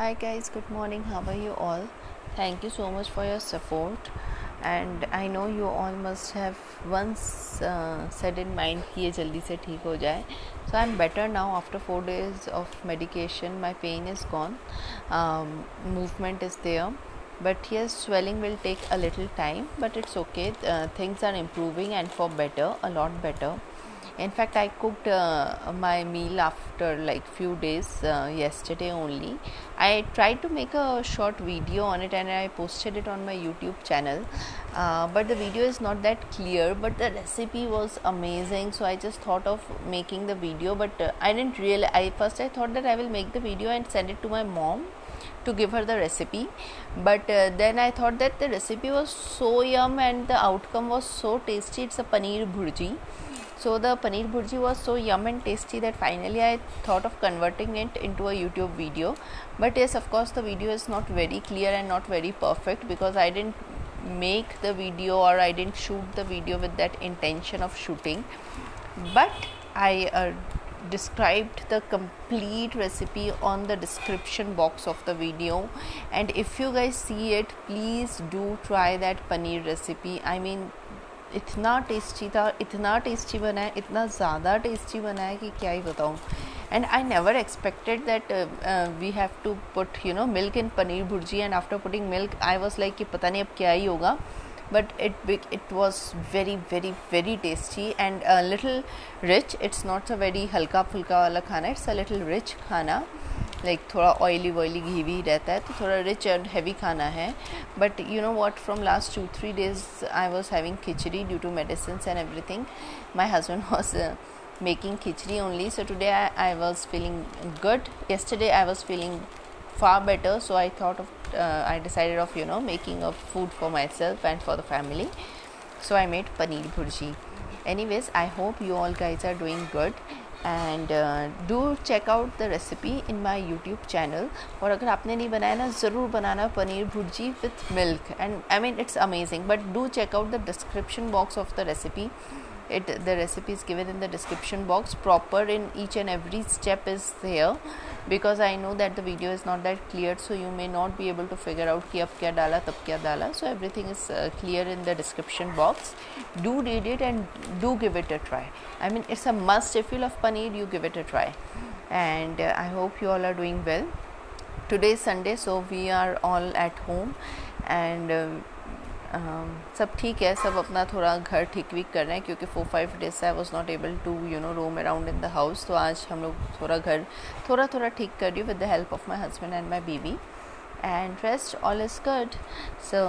hi guys good morning. How are you all? Thank you so much for your support. And i know you all must have once uh, said in mind ki ye jaldi se theek ho jaye so i'm better now after 4 days of medication. My pain is gone. Um, movement is there. But yes swelling will take a little time but it's okay. Uh, things are improving and for better a lot better in fact i cooked uh, my meal after like few days uh, yesterday only. I tried to make a short video on it and i posted it on my youtube channel. Uh, but the video is not that clear but the recipe was amazing. So i just thought of making the video but uh, i didn't really i first i thought that i will make the video and send it to my mom to give her the recipe. But uh, then i thought that the recipe was so yum and the outcome was so tasty. It's a paneer bhurji so the paneer bhurji was so yum and tasty that finally I thought of converting it into a YouTube video. But yes, of course, the video is not very clear and not very perfect because I didn't make the video or I didn't shoot the video with that intention of shooting. But I uh, described the complete recipe on the description box of the video and if you guys see it please do try that paneer recipe i mean इतना tasty था, इतना tasty बना है, इतना ज़्यादा tasty बना है कि क्या ही बताऊँ। And I never expected that we have to put you know milk in paneer bhurji and after putting milk I was like कि पता नहीं अब क्या ही होगा। But it it was very very very tasty and little rich it's not a very हल्का फुल्का वाला खाना इट्स अ लिटिल रिच खाना। लाइक थोड़ा ऑयली वॉयली घी भी रहता है तो थोड़ा रिच एंड हैवी खाना है। But you know what from last two three days I was having khichdi due to medicine and everything my husband was making khichdi only so today I was feeling good yesterday I was feeling far better so I thought of I decided of you know making a food for myself and for the family so I made paneer bhurji anyways I hope you all guys are doing good and do check out the recipe in my YouTube channel और अगर आपने नहीं बनाया ना ज़रूर बनाना paneer bhurji with milk and I mean it's amazing but do check out the description box of the recipe it the recipe is given in the description box proper in each and every step is there because i know that the video is not that clear so you may not be able to figure out ki ab kya dala tab kya dala. So everything is uh, clear in the description box. Do read it and do give it a try. I mean it's a must. If you love paneer you give it a try. And uh, i hope you all are doing well. Today is sunday so we are all at home. And uh, सब ठीक है, सब अपना थोड़ा घर ठीक week कर रहे हैं क्योंकि फोर फाइव डेज़ से I was not able to you know roam around in the house तो आज हम लोग थोड़ा घर थोड़ा थोड़ा ठीक कर रही हूँ with the help of my husband and my baby and rest all is good so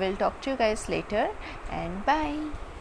will talk to you guys later. And bye.